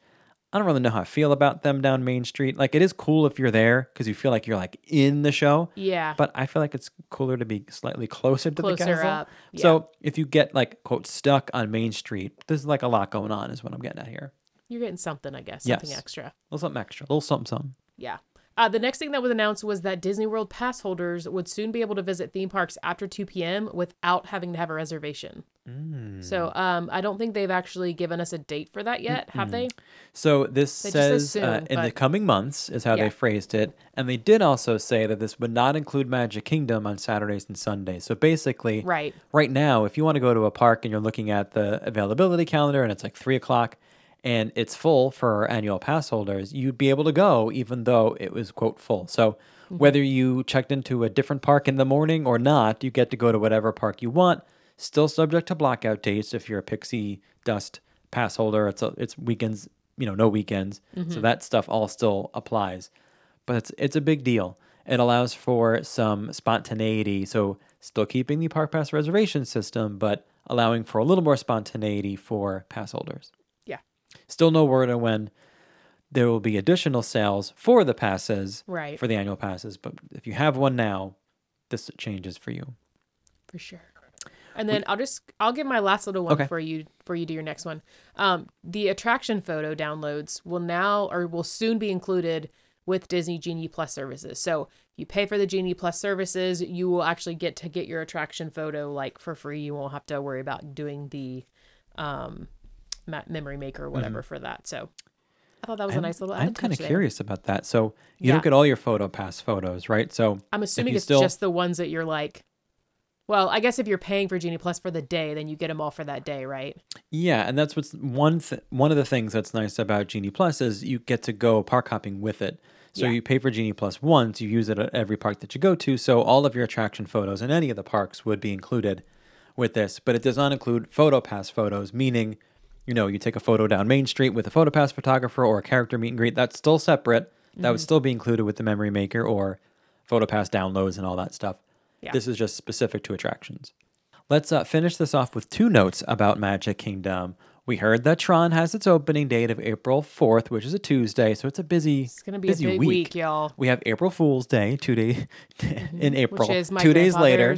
I don't really know how I feel about them down Main Street. Like, it is cool if you're there because you feel like you're like in the show. Yeah. But I feel like it's cooler to be slightly closer to Closer the castle. up, yeah. So if you get like quote stuck on Main Street, there's like a lot going on, is what I'm getting at here. You're getting something, I guess. Something Yes. extra. A little something extra, a little something, something. Yeah. Uh, the next thing that was announced was that Disney World pass holders would soon be able to visit theme parks after 2 p.m. without having to have a reservation. Mm. So um, I don't think they've actually given us a date for that yet, have they? So this They says uh, soon, in the coming months is how Yeah. they phrased it, and they did also say that this would not include Magic Kingdom on Saturdays and Sundays. So basically, Right. right now, if you want to go to a park and you're looking at the availability calendar and it's like three o'clock and it's full for annual pass holders, you'd be able to go even though it was quote full. So mm-hmm. whether you checked into a different park in the morning or not, you get to go to whatever park you want. Still subject to blackout dates if you're a pixie dust pass holder. It's a, it's weekends, you know, no weekends. So mm-hmm. that stuff all still applies but it's it's a big deal. It allows for some spontaneity. So still keeping the park pass reservation system, but allowing for a little more spontaneity for pass holders. Still no word on when there will be additional sales for the passes, Right. For the annual passes, but if you have one now, this changes for you. for sure. And then I'll just I'll give my last little one Okay. for you for you do your next one. Um, the attraction photo downloads will now or will soon be included with Disney Genie Plus services. So if you pay for the Genie Plus services, you will actually get to get your attraction photo like for free. You won't have to worry about doing the um, ma- memory maker or whatever for that. So I thought that was a Mm-hmm. I'm- nice little. I'm kind of curious about that. So you Yeah. don't get all your photo pass photos, right? So I'm assuming it's still, just the ones that you're like. Well, I guess if you're paying for Genie Plus for the day, then you get them all for that day, right? Yeah, and that's what's one th- one of the things that's nice about Genie Plus is you get to go park hopping with it. So Yeah. you pay for Genie Plus once, you use it at every park that you go to. So all of your attraction photos in any of the parks would be included with this, but it does not include photo pass photos, meaning, you know, you take a photo down Main Street with a photo pass photographer or a character meet and greet. That's still separate. That would Mhm. still be included with the Memory Maker or photo pass downloads and all that stuff. Yeah. This is just specific to attractions. Let's uh, finish this off with two notes about Magic Kingdom. We heard that Tron has its opening date of April 4th, which is a Tuesday, so it's a busy It's gonna be busy a big week. week, y'all. We have April Fool's Day, two day in April. Which is my two days later.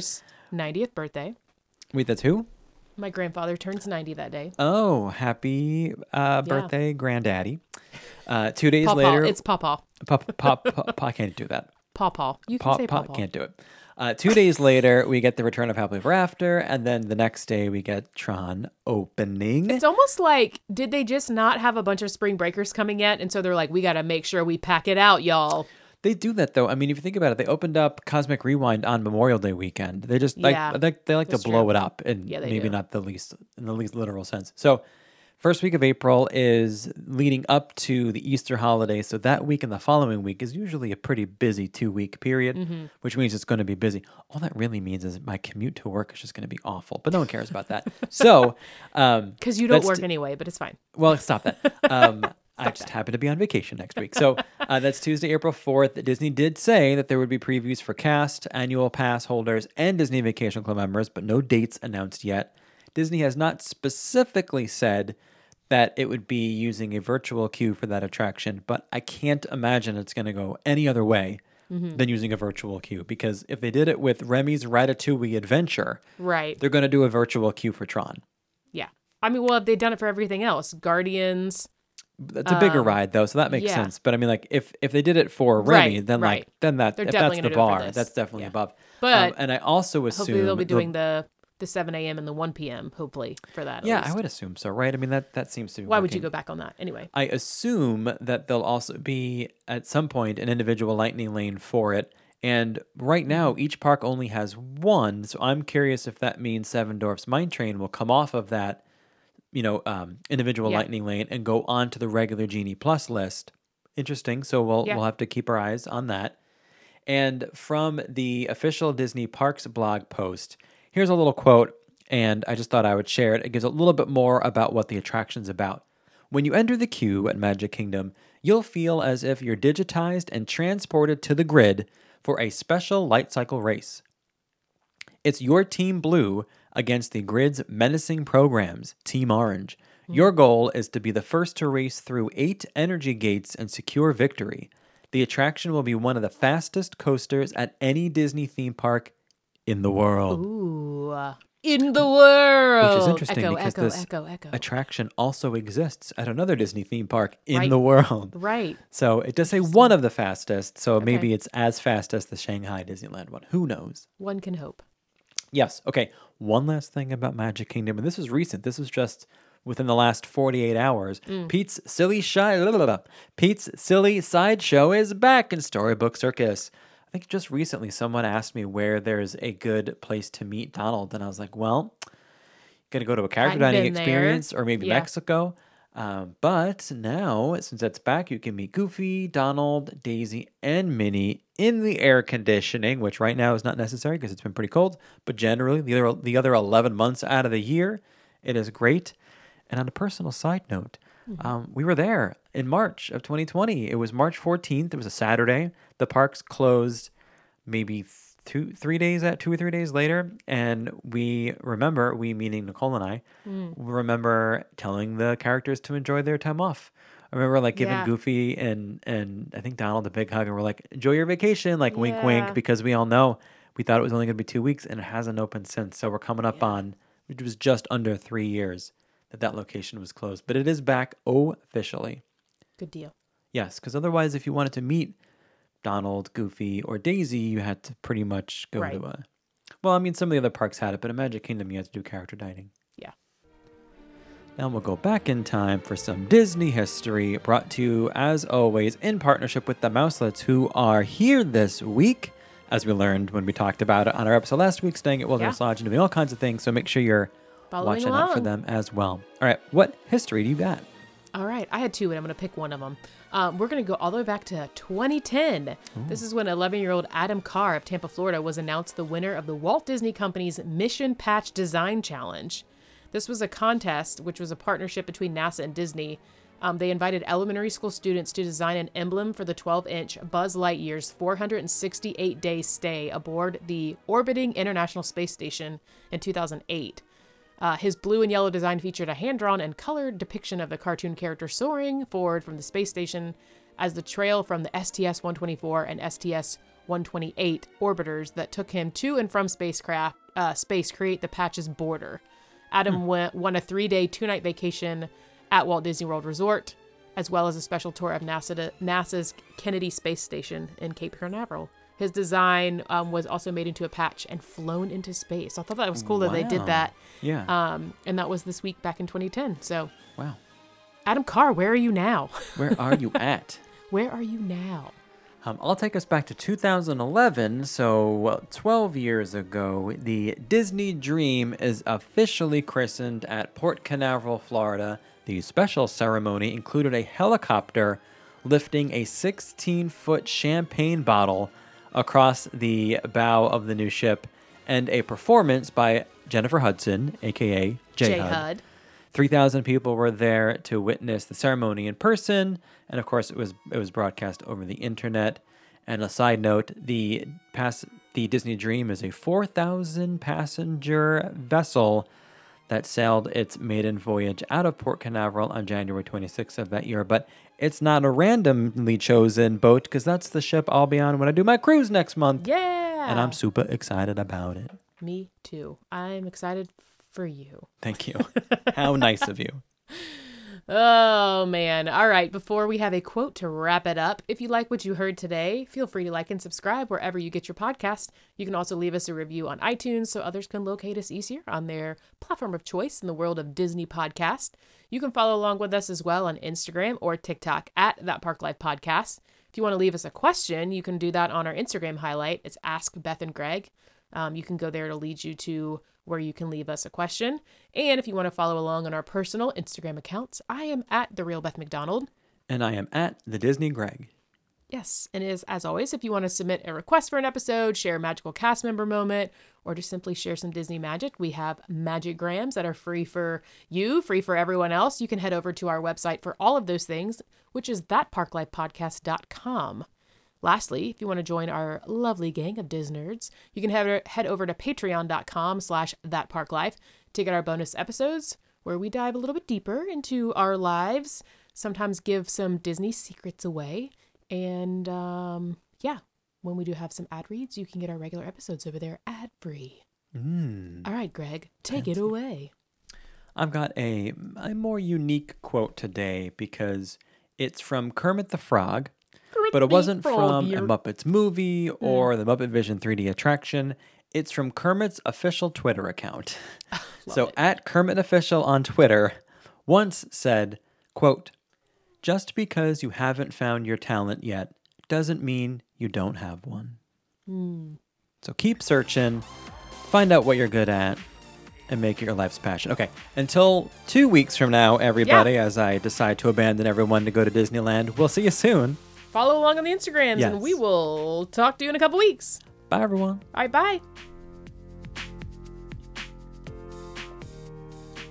90th birthday. Wait, that's who? My grandfather turns 90 that day. Oh, happy uh, birthday, granddaddy. Uh, two days Pawpaw. later. It's. Pop, pop, pop, I can't do that. Pawpaw. You can say Pawpaw. can't do it. Uh, two days later, we get the return of Happily Ever After, and then the next day we get Tron opening. It's almost like, did they just not have a bunch of spring breakers coming yet? And so they're like, we got to make sure we pack it out, y'all. They do that though. I mean, if you think about it, they opened up Cosmic Rewind on Memorial Day weekend. They just like Yeah, they, they like to blow true. it up, and Yeah, maybe do. not the least in the least literal sense. So, first week of April is leading up to the Easter holiday. So that week and the following week is usually a pretty busy two week period, Mhm. which means it's going to be busy. All that really means is my commute to work is just going to be awful, but no one cares about that. so, um, Because you don't work anyway, but it's fine. well, stop that. Um, I just happen to be on vacation next week. So uh, that's Tuesday, April 4th. Disney did say that there would be previews for cast, annual pass holders, and Disney Vacation Club members, but no dates announced yet. Disney has not specifically said that it would be using a virtual queue for that attraction, but I can't imagine it's going to go any other way Mhm. than using a virtual queue because if they did it with Remy's Ratatouille Adventure, Right. they're going to do a virtual queue for Tron. Yeah. I mean, well, they've done it for everything else. Guardians. That's a bigger Um, ride though, so that makes yeah. sense. But I mean, like if if they did it for Right, Remy, then right. like then that They're if that's the gonna do it for bar, that's definitely Yeah. above. But um, and I also assume hopefully they'll be doing the the 7 a.m. and the 1 p.m. Hopefully for that. at Yeah, I would assume so, right? I mean that that seems to be. Why would you go back on that anyway? I assume that there'll also be at some point an individual lightning lane for it. And right now, each park only has one. So I'm curious if that means Seven Dwarfs Mine Train will come off of that, you know, um, individual Yeah. lightning lane and go on to the regular Genie Plus list. Interesting. So we'll Yeah. we'll have to keep our eyes on that. And from the official Disney Parks blog post, here's a little quote, and I just thought I would share it. It gives a little bit more about what the attraction's about. When you enter the queue at Magic Kingdom, you'll feel as if you're digitized and transported to the grid for a special light cycle race. It's your Team Blue against the grid's menacing programs, Team Orange. Your goal is to be the first to race through eight energy gates and secure victory. The attraction will be one of the fastest coasters at any Disney theme park in the world. Ooh. uh, In the world. Which is interesting echo, because echo, this echo, echo. attraction also exists at another Disney theme park in Right. the world. Right. So it does say one of the fastest. So maybe it's as fast as the Shanghai Disneyland one. Who knows? One can hope. Yes. Okay. One last thing about Magic Kingdom, and this is recent. This was just within the last 48 hours. Mm. Pete's silly shy Pete's silly sideshow is back in Storybook Circus. I think just recently someone asked me where there's a good place to meet Donald, and I was like, well, gonna go to a character dining experience or maybe Yeah. Mexico. Um, but now, since that's back, you can meet Goofy, Donald, Daisy, and Minnie in the air conditioning, which right now is not necessary because it's been pretty cold. But generally, the other the other eleven months out of the year, it is great. And on a personal side note, um, we were there in March of 2020. It was March 14th. It was a Saturday. The parks closed maybe two, three days at two or three days later, and we remember we meaning Nicole and I Mm. remember telling the characters to enjoy their time off. I remember like giving Yeah. Goofy and and I think Donald a big hug, and we're like, "Enjoy your vacation," like wink, Yeah. wink, because we all know we thought it was only going to be two weeks, and it hasn't opened since. So we're coming up on which was just under three years that that location was closed, but it is back officially. Good deal. Yes, because otherwise, if you wanted to meet Donald, Goofy, or Daisy, you had to pretty much go Right. to a. Well, I mean, some of the other parks had it, but at Magic Kingdom, you had to do character dining. Yeah. Now we'll go back in time for some Disney history, brought to you, as always, in partnership with the Mouselets, who are here this week, as we learned when we talked about it on our episode last week, staying at Wilderness Yeah. Lodge and doing all kinds of things. So make sure you're Following watching out for them as well. All right, what history do you got? All right, I had two, and I'm going to pick one of them. Um, we're going to go all the way back to 2010. This is when 11 year old Adam Carr of Tampa, Florida, was announced the winner of the Walt Disney Company's Mission Patch Design Challenge. This was a contest, which was a partnership between NASA and Disney. Um, they invited elementary school students to design an emblem for the 12 inch Buzz Lightyear's 468 day stay aboard the orbiting International Space Station in 2008. Uh, his blue and yellow design featured a hand drawn and colored depiction of the cartoon character soaring forward from the space station as the trail from the STS 124 and STS 128 orbiters that took him to and from spacecraft uh, space create the patch's border. Adam went, won a three day, two night vacation at Walt Disney World Resort, as well as a special tour of NASA NASA's Kennedy Space Station in Cape Canaveral. His design um, was also made into a patch and flown into space. I thought that was cool that they did that. Yeah. Um, and that was this week back in 2010. So, wow. Adam Carr, where are you now? Where are you at? where are you now? Um, I'll take us back to 2011. So, well, 12 years ago, the Disney Dream is officially christened at Port Canaveral, Florida. The special ceremony included a helicopter lifting a 16 foot champagne bottle across the bow of the new ship and a performance by Jennifer Hudson, aka J. Hud. 3,000 people were there to witness the ceremony in person, and of course, it was it was broadcast over the internet. And a side note, the pass the Disney Dream is a 4,000 passenger vessel that sailed its maiden voyage out of Port Canaveral on January 26th of that year. But it's not a randomly chosen boat because that's the ship I'll be on when I do my cruise next month. Yeah. And I'm super excited about it. Me too. I'm excited for you. Thank you. How nice of you. Oh, man. All right. Before we have a quote to wrap it up, if you like what you heard today, feel free to like and subscribe wherever you get your podcast. You can also leave us a review on iTunes so others can locate us easier on their platform of choice in the world of Disney podcast. You can follow along with us as well on Instagram or TikTok at That Park Life Podcast. If you want to leave us a question, you can do that on our Instagram highlight. It's Ask Beth and Greg. Um, you can go there to lead you to where you can leave us a question. And if you want to follow along on our personal Instagram accounts, I am at the real Beth McDonald. And I am at the Disney Greg. Yes, and is as always, if you want to submit a request for an episode, share a magical cast member moment, or just simply share some Disney magic, we have magic grams that are free for you, free for everyone else. You can head over to our website for all of those things, which is thatparklifepodcast.com. Lastly, if you want to join our lovely gang of Disnerds, you can head, head over to patreon.com slash thatparklife to get our bonus episodes where we dive a little bit deeper into our lives, sometimes give some Disney secrets away. And um, yeah, when we do have some ad reads, you can get our regular episodes over there ad free. Mm. All right, Greg, take it away. I've got a, a more unique quote today because it's from Kermit the Frog, but it wasn't from a Muppets movie or the Muppet Vision 3D attraction. It's from Kermit's official Twitter account. so at Kermit Official on Twitter once said, quote, just because you haven't found your talent yet doesn't mean you don't have one. Hmm. So keep searching, find out what you're good at, and make it your life's passion. Okay, until two weeks from now, everybody, as I decide to abandon everyone to go to Disneyland, we'll see you soon. Follow along on the Instagrams, Yes. and we will talk to you in a couple weeks. Bye, everyone. All right, bye.